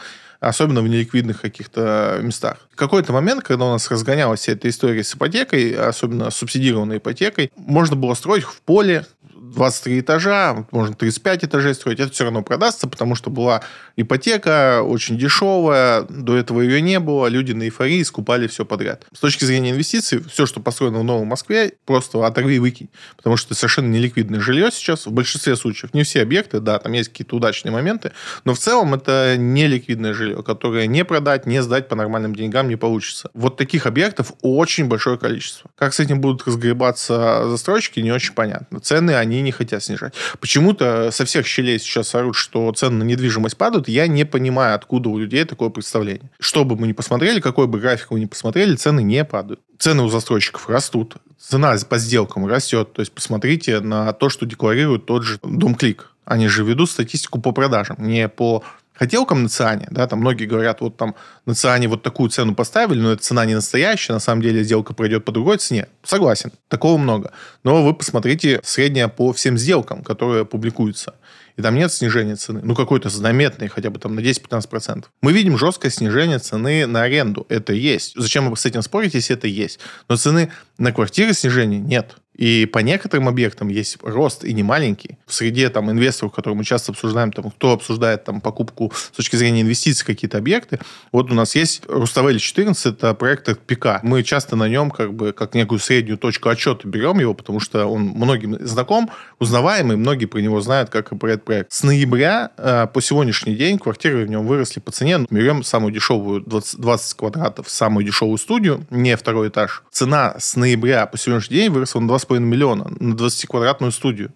Особенно в неликвидных каких-то местах. В какой-то момент, когда у нас разгонялась вся эта история с ипотекой, особенно субсидированной ипотекой, можно было строить в поле, 23 этажа, можно 35 этажей строить, это все равно продастся, потому что была ипотека очень дешевая, до этого ее не было, люди на эйфории скупали все подряд. С точки зрения инвестиций, все, что построено в Новом Москве, просто оторви и выкинь, потому что это совершенно неликвидное жилье сейчас в большинстве случаев. Не все объекты, да, там есть какие-то удачные моменты, но в целом это неликвидное жилье, которое не продать, не сдать по нормальным деньгам не получится. Вот таких объектов очень большое количество. Как с этим будут разгребаться застройщики, не очень понятно. Цены они не хотят снижать. Почему-то со всех щелей сейчас орут, что цены на недвижимость падают. Я не понимаю, откуда у людей такое представление. Что бы мы ни посмотрели, какой бы график вы ни посмотрели, цены не падают. Цены у застройщиков растут. Цена по сделкам растет. То есть посмотрите на то, что декларирует тот же Дом Клик. Они же ведут статистику по продажам, не по хотелкам на Циане, да, там многие говорят, вот там на Циане вот такую цену поставили, но эта цена не настоящая, на самом деле сделка пройдет по другой цене. Согласен, такого много. Но вы посмотрите среднее по всем сделкам, которые публикуются. И там нет снижения цены. Ну, какой-то заметный, хотя бы там на 10-15%. Мы видим жесткое снижение цены на аренду. Это есть. Зачем вы с этим спорите, если это есть? Но цены на квартиры снижения нет. И по некоторым объектам есть рост и не маленький. В среде там, инвесторов, которые мы часто обсуждаем, там, кто обсуждает там, покупку с точки зрения инвестиций какие-то объекты, вот у нас есть Руставель 14, это проект от ПК. Мы часто на нем как бы как некую среднюю точку отчета берем его, потому что он многим знаком, узнаваемый, многие про него знают как про этот проект. С ноября э, по сегодняшний день квартиры в нем выросли по цене. Мы берем самую дешевую 20, 20 квадратов, самую дешевую студию, не второй этаж. Цена с ноября по сегодняшний день выросла на 2,5 миллиона на 20-квадратную студию.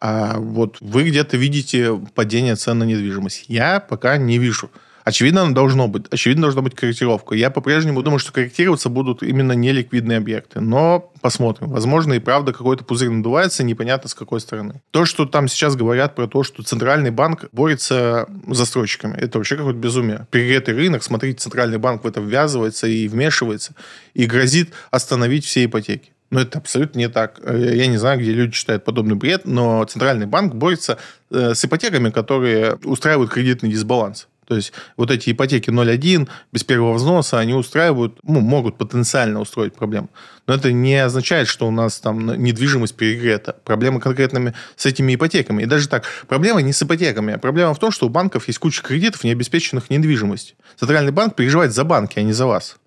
А вот вы где-то видите падение цен на недвижимость. Я пока не вижу. Очевидно, должно быть. Очевидно, должна быть корректировка. Я по-прежнему думаю, что корректироваться будут именно неликвидные объекты. Но посмотрим. Возможно, и правда какой-то пузырь надувается, непонятно с какой стороны. То, что там сейчас говорят про то, что Центральный банк борется с застройщиками, это вообще какое-то безумие. Перегретый рынок, смотрите, Центральный банк в это ввязывается и вмешивается, и грозит остановить все ипотеки. Но это абсолютно не так. Э, я не знаю, где люди читают подобный бред, но Центральный банк борется э, с ипотеками, которые устраивают кредитный дисбаланс. То есть вот эти ипотеки 0,1 без первого взноса, они устраивают, ну, могут потенциально устроить проблему. Но это не означает, что у нас там недвижимость перегрета. Проблема конкретными с этими ипотеками. И даже так, проблема не с ипотеками, а проблема в том, что у банков есть куча кредитов, не обеспеченных недвижимостью. Центральный банк переживает за банки, а не за вас.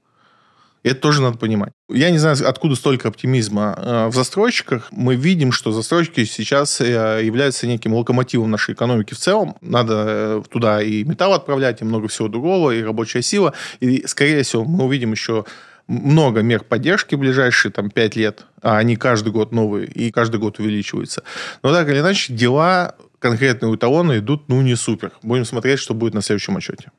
Это тоже надо понимать. Я не знаю, откуда столько оптимизма э, в застройщиках. Мы видим, что застройщики сейчас э, являются неким локомотивом нашей экономики в целом. Надо э, туда и металл отправлять, и много всего другого, и рабочая сила. И, скорее всего, мы увидим еще много мер поддержки в ближайшие там, 5 лет, а они каждый год новые и каждый год увеличиваются. Но так или иначе, дела конкретные у талона идут, ну, не супер. Будем смотреть, что будет на следующем отчете.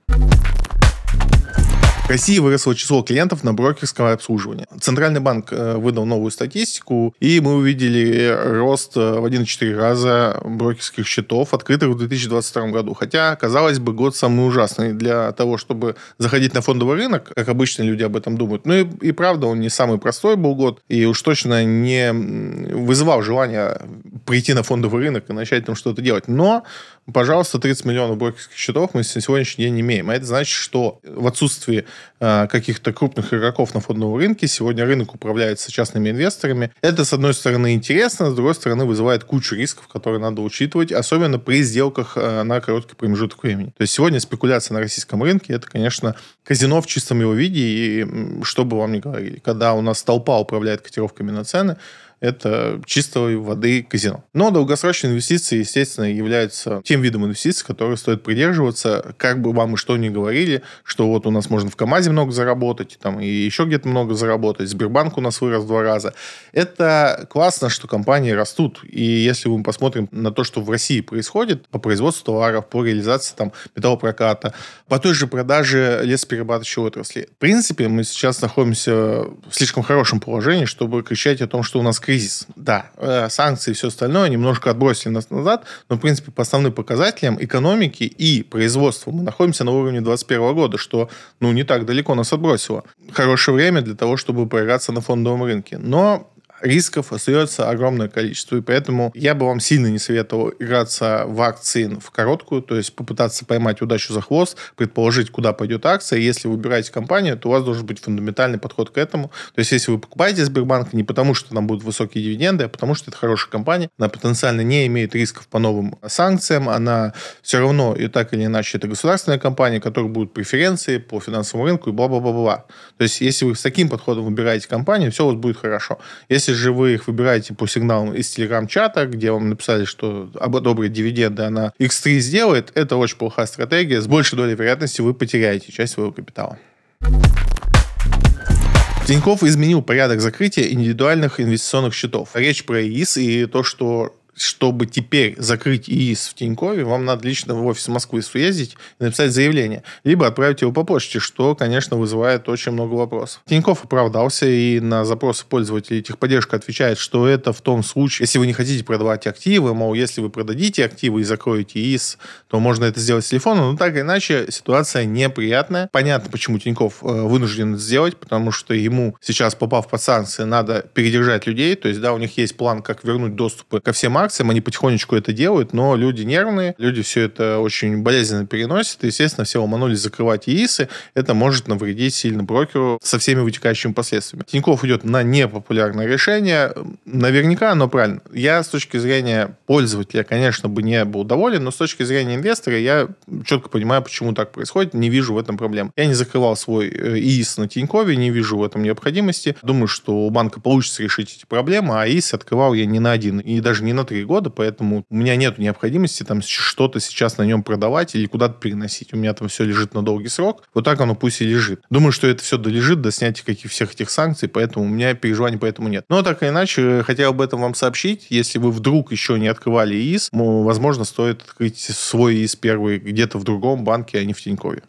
России выросло число клиентов на брокерское обслуживание. Центральный банк э, выдал новую статистику, и мы увидели рост э, в 1,4 раза брокерских счетов, открытых в 2022 году. Хотя, казалось бы, год самый ужасный для того, чтобы заходить на фондовый рынок, как обычно люди об этом думают. Ну и, и правда, он не самый простой был год, и уж точно не вызывал желания прийти на фондовый рынок и начать там что-то делать. Но пожалуйста, 30 миллионов брокерских счетов мы на сегодняшний день имеем. А это значит, что в отсутствии э, каких-то крупных игроков на фондовом рынке сегодня рынок управляется частными инвесторами. Это, с одной стороны, интересно, с другой стороны, вызывает кучу рисков, которые надо учитывать, особенно при сделках э, на короткий промежуток времени. То есть сегодня спекуляция на российском рынке – это, конечно, казино в чистом его виде, и что бы вам ни говорили, когда у нас толпа управляет котировками на цены, это чистой воды казино. Но долгосрочные инвестиции, естественно, являются тем видом инвестиций, которые стоит придерживаться, как бы вам и что ни говорили, что вот у нас можно в КАМАЗе много заработать, там и еще где-то много заработать, Сбербанк у нас вырос в два раза. Это классно, что компании растут, и если мы посмотрим на то, что в России происходит по производству товаров, по реализации там металлопроката, по той же продаже лесоперерабатывающей отрасли. В принципе, мы сейчас находимся в слишком хорошем положении, чтобы кричать о том, что у нас кризис кризис. Да, э, санкции и все остальное немножко отбросили нас назад, но, в принципе, по основным показателям экономики и производства мы находимся на уровне 2021 года, что, ну, не так далеко нас отбросило. Хорошее время для того, чтобы проиграться на фондовом рынке. Но рисков остается огромное количество. И поэтому я бы вам сильно не советовал играться в акции в короткую, то есть попытаться поймать удачу за хвост, предположить, куда пойдет акция. Если вы выбираете компанию, то у вас должен быть фундаментальный подход к этому. То есть если вы покупаете Сбербанк не потому, что там будут высокие дивиденды, а потому что это хорошая компания, она потенциально не имеет рисков по новым санкциям, она все равно и так или иначе это государственная компания, которая будут преференции по финансовому рынку и бла-бла-бла-бла. То есть если вы с таким подходом выбираете компанию, все у вас будет хорошо. Если же вы их выбираете по сигналам из телеграм-чата, где вам написали, что одобрит дивиденды, она X3 сделает, это очень плохая стратегия. С большей долей вероятности вы потеряете часть своего капитала. Тиньков изменил порядок закрытия индивидуальных инвестиционных счетов. Речь про ИИС и то, что чтобы теперь закрыть ИИС в Тинькове, вам надо лично в офис Москвы съездить и написать заявление. Либо отправить его по почте, что, конечно, вызывает очень много вопросов. Тиньков оправдался и на запросы пользователей техподдержка отвечает, что это в том случае, если вы не хотите продавать активы, мол, если вы продадите активы и закроете ИИС, то можно это сделать с телефона. Но так или иначе, ситуация неприятная. Понятно, почему Тиньков э, вынужден это сделать, потому что ему сейчас, попав под санкции, надо передержать людей. То есть, да, у них есть план, как вернуть доступы ко всем акциям, они потихонечку это делают, но люди нервные, люди все это очень болезненно переносят, и, естественно, все ломанулись закрывать ИИСы, это может навредить сильно брокеру со всеми вытекающими последствиями. Тиньков идет на непопулярное решение, наверняка оно правильно. Я с точки зрения пользователя, конечно, бы не был доволен, но с точки зрения инвестора я четко понимаю, почему так происходит, не вижу в этом проблем. Я не закрывал свой э, ИИС на Тинькове, не вижу в этом необходимости. Думаю, что у банка получится решить эти проблемы, а ИИС открывал я не на один и даже не на года, поэтому у меня нет необходимости там что-то сейчас на нем продавать или куда-то переносить. У меня там все лежит на долгий срок. Вот так оно пусть и лежит. Думаю, что это все долежит до снятия каких всех этих санкций, поэтому у меня переживаний поэтому нет. Но так или иначе, хотел об этом вам сообщить. Если вы вдруг еще не открывали ИИС, возможно, стоит открыть свой ИИС первый где-то в другом банке, а не в Тинькове.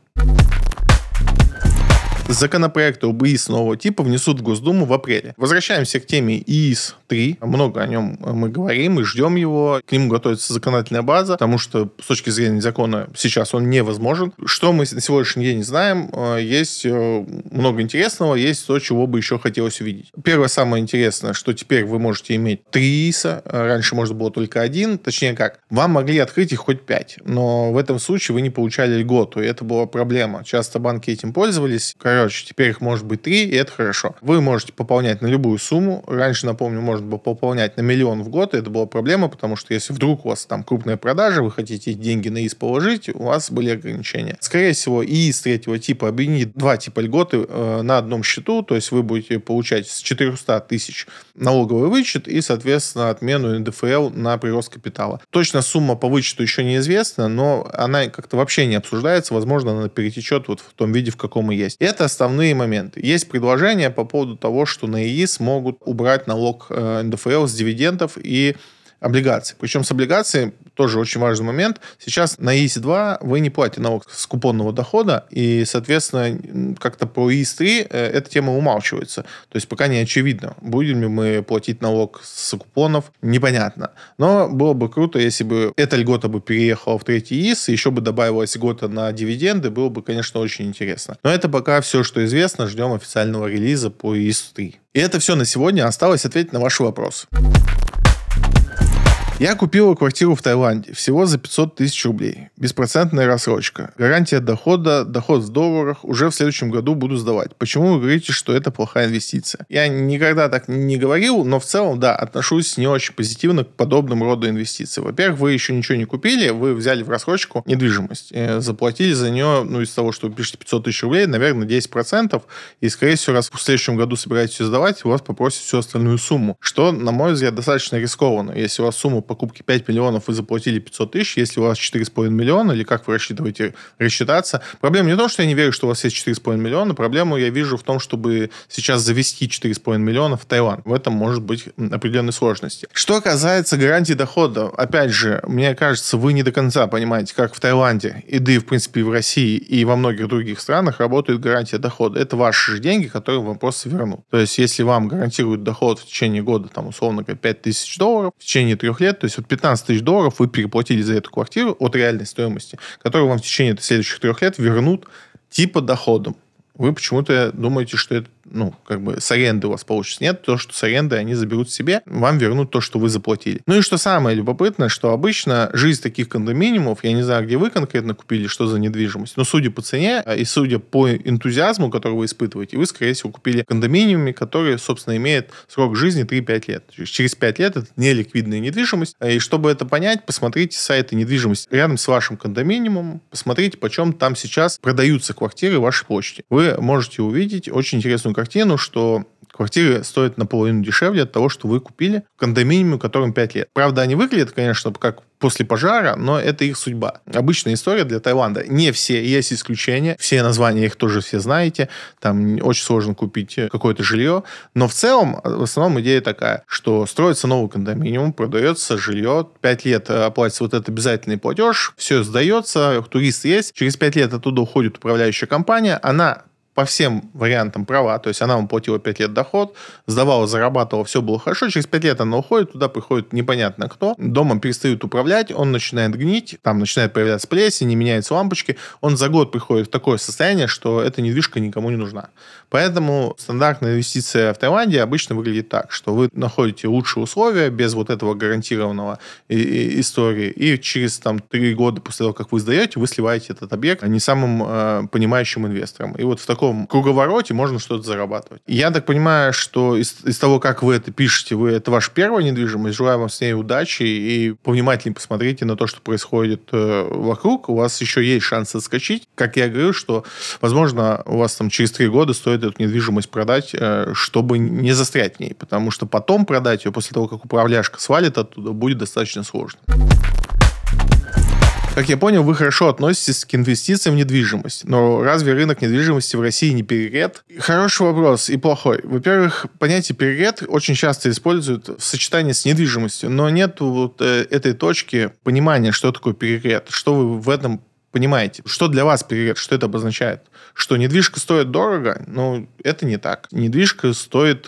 Законопроекты об ИИС нового типа внесут в Госдуму в апреле. Возвращаемся к теме ИИС-3. Много о нем мы говорим и ждем его. К нему готовится законодательная база, потому что с точки зрения закона сейчас он невозможен. Что мы на сегодняшний день знаем? Э, есть э, много интересного, есть то, чего бы еще хотелось увидеть. Первое самое интересное, что теперь вы можете иметь три ИИСа. Раньше можно было только один. Точнее как, вам могли открыть их хоть пять. Но в этом случае вы не получали льготу, и это была проблема. Часто банки этим пользовались. Короче, теперь их может быть три, и это хорошо. Вы можете пополнять на любую сумму. Раньше, напомню, можно было пополнять на миллион в год, и это была проблема, потому что если вдруг у вас там крупная продажа, вы хотите деньги на ИИС положить, у вас были ограничения. Скорее всего, ИИС третьего типа объединит два типа льготы э, на одном счету, то есть вы будете получать с 400 тысяч налоговый вычет и, соответственно, отмену НДФЛ на прирост капитала. Точно сумма по вычету еще неизвестна, но она как-то вообще не обсуждается. Возможно, она перетечет вот в том виде, в каком и есть. И это основные моменты. Есть предложение по поводу того, что на ИИС могут убрать налог э, НДФЛ с дивидендов и облигаций. Причем с облигацией тоже очень важный момент. Сейчас на ИИС-2 вы не платите налог с купонного дохода, и, соответственно, как-то по ИИС-3 э, эта тема умалчивается. То есть пока не очевидно, будем ли мы платить налог с купонов, непонятно. Но было бы круто, если бы эта льгота бы переехала в третий ИИС, и еще бы добавилась льгота на дивиденды, было бы, конечно, очень интересно. Но это пока все, что известно. Ждем официального релиза по ИИС-3. И это все на сегодня. Осталось ответить на ваши вопросы. Я купила квартиру в Таиланде всего за 500 тысяч рублей. Беспроцентная рассрочка. Гарантия дохода, доход в долларах. Уже в следующем году буду сдавать. Почему вы говорите, что это плохая инвестиция? Я никогда так не говорил, но в целом, да, отношусь не очень позитивно к подобным роду инвестиций. Во-первых, вы еще ничего не купили, вы взяли в рассрочку недвижимость. Э, заплатили за нее, ну, из того, что вы пишете 500 тысяч рублей, наверное, 10%. И, скорее всего, раз в следующем году собираетесь сдавать, у вас попросят всю остальную сумму. Что, на мой взгляд, достаточно рискованно. Если у вас сумма покупки 5 миллионов, вы заплатили 500 тысяч, если у вас 4,5 миллиона, или как вы рассчитываете рассчитаться. Проблема не в том, что я не верю, что у вас есть 4,5 миллиона, проблему я вижу в том, чтобы сейчас завести 4,5 миллиона в Таиланд. В этом может быть определенные сложности. Что касается гарантии дохода, опять же, мне кажется, вы не до конца понимаете, как в Таиланде, и да и, в принципе, и в России, и во многих других странах работает гарантия дохода. Это ваши же деньги, которые вам просто вернут. То есть, если вам гарантируют доход в течение года, там, условно говоря, 5 тысяч долларов, в течение трех лет, то есть вот 15 тысяч долларов вы переплатили за эту квартиру от реальной стоимости, которую вам в течение следующих трех лет вернут типа доходом. Вы почему-то думаете, что это ну, как бы с аренды у вас получится. Нет, то, что с аренды они заберут себе, вам вернут то, что вы заплатили. Ну и что самое любопытное, что обычно жизнь таких кондоминиумов, я не знаю, где вы конкретно купили, что за недвижимость, но судя по цене а, и судя по энтузиазму, который вы испытываете, вы, скорее всего, купили кондоминиуме, который, собственно, имеет срок жизни 3-5 лет. Через 5 лет это неликвидная недвижимость. И чтобы это понять, посмотрите сайты недвижимости рядом с вашим кондоминиумом, посмотрите, почем там сейчас продаются квартиры вашей почте. Вы можете увидеть очень интересную картину, что квартиры стоят наполовину дешевле от того, что вы купили в кондоминиуме, которым 5 лет. Правда, они выглядят, конечно, как после пожара, но это их судьба. Обычная история для Таиланда. Не все, есть исключения. Все названия их тоже все знаете. Там очень сложно купить какое-то жилье. Но в целом, в основном идея такая, что строится новый кондоминиум, продается жилье, 5 лет оплатится вот этот обязательный платеж, все сдается, турист есть. Через 5 лет оттуда уходит управляющая компания, она по всем вариантам права, то есть она вам платила 5 лет доход, сдавала, зарабатывала, все было хорошо, через 5 лет она уходит, туда приходит непонятно кто, домом перестают управлять, он начинает гнить, там начинает появляться плесень, не меняются лампочки, он за год приходит в такое состояние, что эта недвижка никому не нужна. Поэтому стандартная инвестиция в Таиланде обычно выглядит так, что вы находите лучшие условия без вот этого гарантированного и, и, истории, и через там 3 года после того, как вы сдаете, вы сливаете этот объект не самым э, понимающим инвесторам. И вот в таком таком круговороте можно что-то зарабатывать. Я так понимаю, что из, из того, как вы это пишете, вы это ваша первая недвижимость. Желаю вам с ней удачи и повнимательнее посмотрите на то, что происходит э, вокруг. У вас еще есть шанс отскочить. Как я говорю, что, возможно, у вас там через три года стоит эту недвижимость продать, э, чтобы не застрять в ней. Потому что потом продать ее после того, как управляшка свалит оттуда, будет достаточно сложно. Как я понял, вы хорошо относитесь к инвестициям в недвижимость. Но разве рынок недвижимости в России не перегрет? Хороший вопрос и плохой. Во-первых, понятие перегрет очень часто используют в сочетании с недвижимостью, но нет вот э, этой точки понимания, что такое перегрет, что вы в этом понимаете. Что для вас перегрет, что это обозначает? Что недвижка стоит дорого? Ну, это не так. Недвижка стоит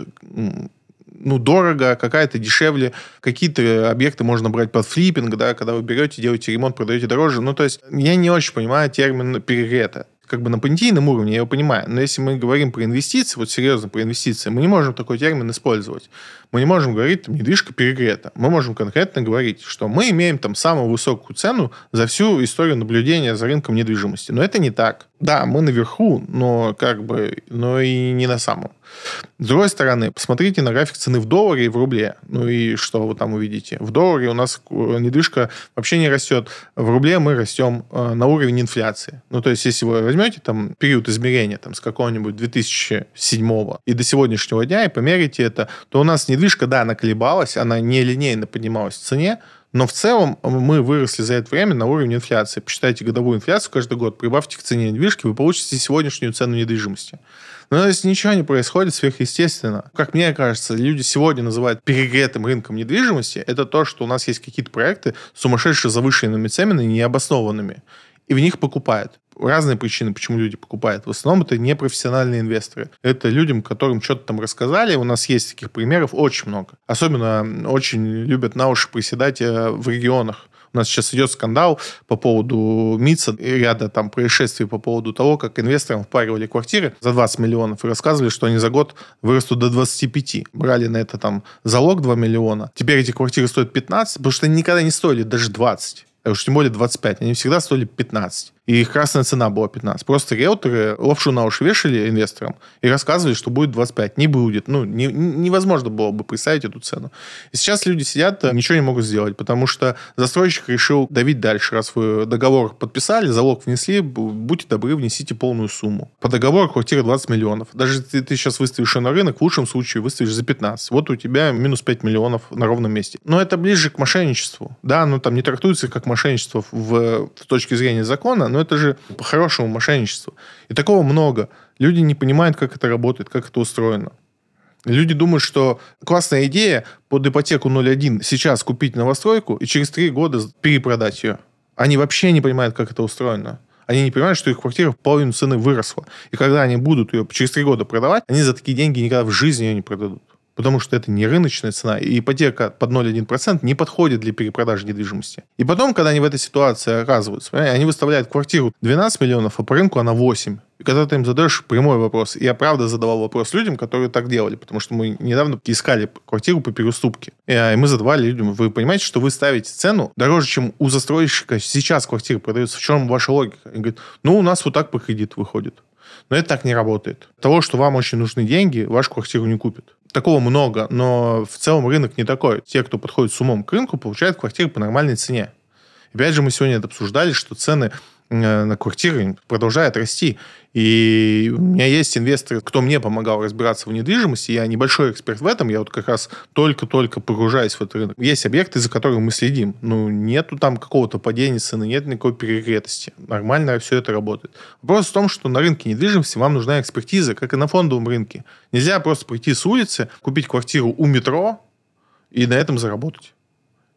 ну, дорого, какая-то дешевле. Какие-то объекты можно брать под флиппинг, да, когда вы берете, делаете ремонт, продаете дороже. Ну, то есть я не очень понимаю термин перегрета как бы на понятийном уровне, я его понимаю. Но если мы говорим про инвестиции, вот серьезно про инвестиции, мы не можем такой термин использовать. Мы не можем говорить, там, недвижка перегрета. Мы можем конкретно говорить, что мы имеем там самую высокую цену за всю историю наблюдения за рынком недвижимости. Но это не так. Да, мы наверху, но как бы, но и не на самом. С другой стороны, посмотрите на график цены в долларе и в рубле. Ну и что вы там увидите? В долларе у нас недвижка вообще не растет. В рубле мы растем э, на уровень инфляции. Ну, то есть, если вы возьмете там период измерения там, с какого-нибудь 2007 и до сегодняшнего дня и померите это, то у нас недвижка, да, она колебалась, она не линейно поднималась в цене, но в целом мы выросли за это время на уровень инфляции. Посчитайте годовую инфляцию каждый год, прибавьте к цене недвижки, вы получите сегодняшнюю цену недвижимости. Но если ничего не происходит сверхъестественно, как мне кажется, люди сегодня называют перегретым рынком недвижимости, это то, что у нас есть какие-то проекты сумасшедшие завышенными ценами, необоснованными, и в них покупают. Разные причины, почему люди покупают. В основном это непрофессиональные инвесторы. Это людям, которым что-то там рассказали. У нас есть таких примеров очень много. Особенно очень любят на уши приседать э, в регионах. У нас сейчас идет скандал по поводу МИЦа и ряда там происшествий по поводу того, как инвесторам впаривали квартиры за 20 миллионов и рассказывали, что они за год вырастут до 25. Брали на это там залог 2 миллиона. Теперь эти квартиры стоят 15, потому что они никогда не стоили даже 20. А уж тем более 25. Они всегда стоили 15 и их красная цена была 15. Просто риэлторы лапшу на уши вешали инвесторам и рассказывали, что будет 25. Не будет. Ну, не, невозможно было бы представить эту цену. И сейчас люди сидят, э, ничего не могут сделать, потому что застройщик решил давить дальше. Раз вы договор подписали, залог внесли, будьте добры, внесите полную сумму. По договору квартира 20 миллионов. Даже если ты сейчас выставишь ее на рынок, в лучшем случае выставишь за 15. Вот у тебя минус 5 миллионов на ровном месте. Но это ближе к мошенничеству. Да, ну там не трактуется как мошенничество в, в точке зрения закона, но это же по-хорошему мошенничество. И такого много. Люди не понимают, как это работает, как это устроено. Люди думают, что классная идея под ипотеку 0.1 сейчас купить новостройку и через три года перепродать ее. Они вообще не понимают, как это устроено. Они не понимают, что их квартира в половину цены выросла. И когда они будут ее через три года продавать, они за такие деньги никогда в жизни ее не продадут. Потому что это не рыночная цена, и ипотека под 0,1% не подходит для перепродажи недвижимости. И потом, когда они в этой ситуации оказываются, они выставляют квартиру 12 миллионов, а по рынку она 8. И когда ты им задаешь прямой вопрос, я правда задавал вопрос людям, которые так делали, потому что мы недавно искали квартиру по переуступке. И мы задавали людям, вы понимаете, что вы ставите цену дороже, чем у застройщика сейчас квартира продается. В чем ваша логика? Они говорят, ну, у нас вот так по кредиту выходит. Но это так не работает. Того, что вам очень нужны деньги, вашу квартиру не купят. Такого много, но в целом рынок не такой. Те, кто подходит с умом к рынку, получают квартиры по нормальной цене. Опять же, мы сегодня это обсуждали, что цены на квартиры продолжает расти. И у меня есть инвесторы, кто мне помогал разбираться в недвижимости. Я небольшой эксперт в этом. Я вот как раз только-только погружаюсь в этот рынок. Есть объекты, за которыми мы следим. Ну, нету там какого-то падения цены, нет никакой перегретости. Нормально все это работает. Вопрос в том, что на рынке недвижимости вам нужна экспертиза, как и на фондовом рынке. Нельзя просто прийти с улицы, купить квартиру у метро и на этом заработать.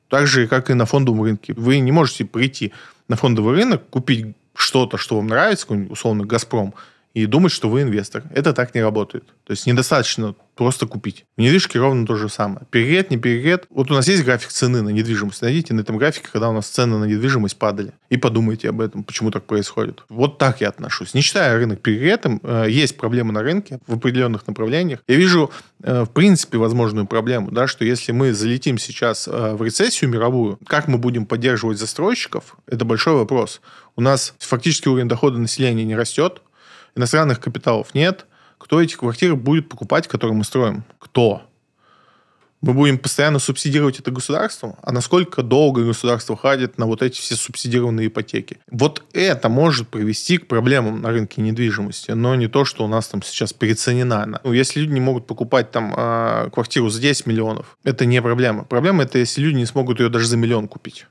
Так же, как и на фондовом рынке. Вы не можете прийти на фондовый рынок, купить что-то, что вам нравится, условно, «Газпром», и думать, что вы инвестор. Это так не работает. То есть недостаточно просто купить. В недвижке ровно то же самое. Перегрет, не перегрет. Вот у нас есть график цены на недвижимость. Найдите на этом графике, когда у нас цены на недвижимость падали. И подумайте об этом, почему так происходит. Вот так я отношусь. Не считая рынок перегретым, э, есть проблемы на рынке в определенных направлениях. Я вижу, э, в принципе, возможную проблему, да, что если мы залетим сейчас э, в рецессию мировую, как мы будем поддерживать застройщиков, это большой вопрос. У нас фактически уровень дохода населения не растет, иностранных капиталов нет. Кто эти квартиры будет покупать, которые мы строим? Кто? Мы будем постоянно субсидировать это государством? А насколько долго государство ходит на вот эти все субсидированные ипотеки? Вот это может привести к проблемам на рынке недвижимости, но не то, что у нас там сейчас переоценена. Ну, если люди не могут покупать там э, квартиру за 10 миллионов, это не проблема. Проблема это, если люди не смогут ее даже за миллион купить.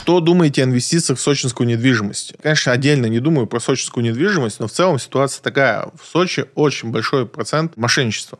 Что думаете о инвестициях в сочинскую недвижимость? Конечно, отдельно не думаю про сочинскую недвижимость, но в целом ситуация такая. В Сочи очень большой процент мошенничества.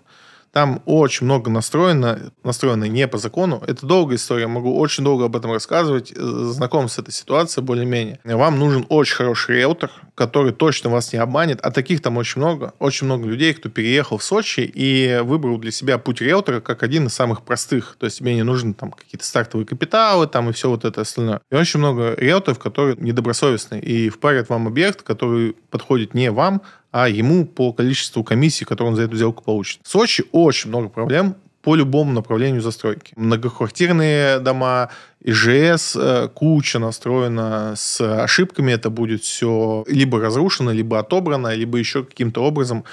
Там очень много настроено, настроено не по закону. Это долгая история, могу очень долго об этом рассказывать. Э, знаком с этой ситуацией более-менее. Вам нужен очень хороший риэлтор, который точно вас не обманет. А таких там очень много. Очень много людей, кто переехал в Сочи и выбрал для себя путь риэлтора как один из самых простых. То есть тебе не нужны там какие-то стартовые капиталы там и все вот это остальное. И очень много риэлторов, которые недобросовестны и впарят вам объект, который подходит не вам, а ему по количеству комиссий, которые он за эту сделку получит. В Сочи очень много проблем по любому направлению застройки. Многоквартирные дома, ИЖС, э, куча настроена с ошибками, это будет все либо разрушено, либо отобрано, либо еще каким-то образом.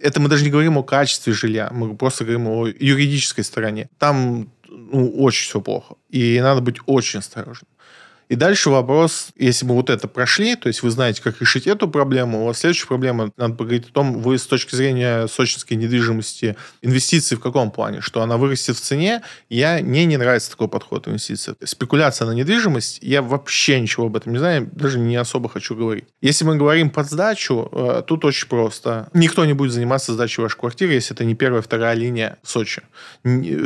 Это мы даже не говорим о качестве жилья, мы просто говорим о юридической стороне. Там ну, очень все плохо, и надо быть очень осторожным. И дальше вопрос, если мы вот это прошли, то есть вы знаете, как решить эту проблему, у вас следующая проблема, надо поговорить о том, вы с точки зрения сочинской недвижимости, инвестиции в каком плане? Что она вырастет в цене? Я, мне не нравится такой подход инвестиций. Спекуляция на недвижимость, я вообще ничего об этом не знаю, даже не особо хочу говорить. Если мы говорим под сдачу, э, тут очень просто. Никто не будет заниматься сдачей вашей квартиры, если это не первая, вторая линия в Сочи.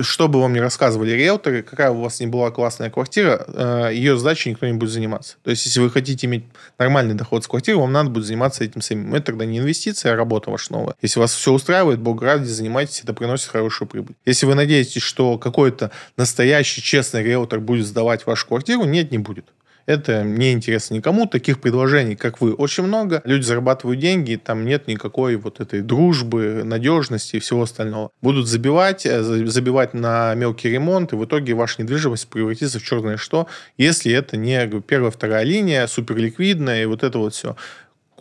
Что бы вам ни рассказывали риэлторы, какая у вас не была классная квартира, э, ее сдача никто не будет заниматься. То есть, если вы хотите иметь нормальный доход с квартиры, вам надо будет заниматься этим самим. Это тогда не инвестиция, а работа ваша новая. Если вас все устраивает, бог ради, занимайтесь, это приносит хорошую прибыль. Если вы надеетесь, что какой-то настоящий честный риэлтор будет сдавать вашу квартиру, нет, не будет. Это не интересно никому. Таких предложений, как вы, очень много. Люди зарабатывают деньги, там нет никакой вот этой дружбы, надежности и всего остального. Будут забивать, э, забивать на мелкий ремонт, и в итоге ваша недвижимость превратится в черное что, если это не первая, вторая линия, суперликвидная и вот это вот все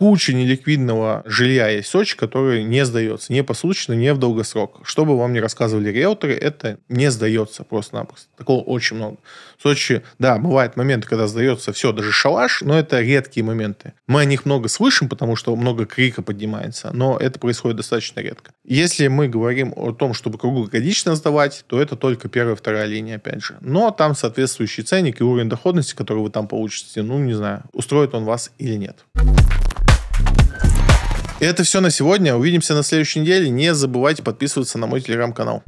куча неликвидного жилья есть Сочи, который не сдается. Не посуточно, не в долгосрок. Что бы вам ни рассказывали риэлторы, это не сдается просто-напросто. Такого очень много. В Сочи, да, бывают моменты, когда сдается все, даже шалаш, но это редкие моменты. Мы о них много слышим, потому что много крика поднимается, но это происходит достаточно редко. Если мы говорим о том, чтобы круглогодично сдавать, то это только первая, вторая линия, опять же. Но там соответствующий ценник и уровень доходности, который вы там получите, ну, не знаю, устроит он вас или нет. И это все на сегодня. Увидимся на следующей неделе. Не забывайте подписываться на мой телеграм-канал.